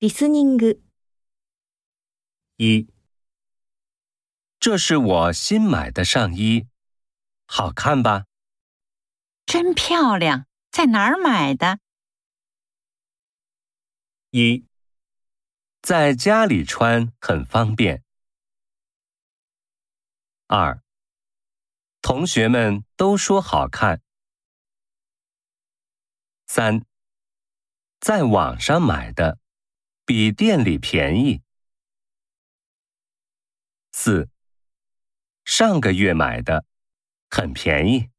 リスニング、一，这是我新买的上衣，好看吧？真漂亮，在哪儿买的？一，在家里穿很方便。二，同学们都说好看。三，在网上买的， 比店里便宜。四，上个月买的，很便宜。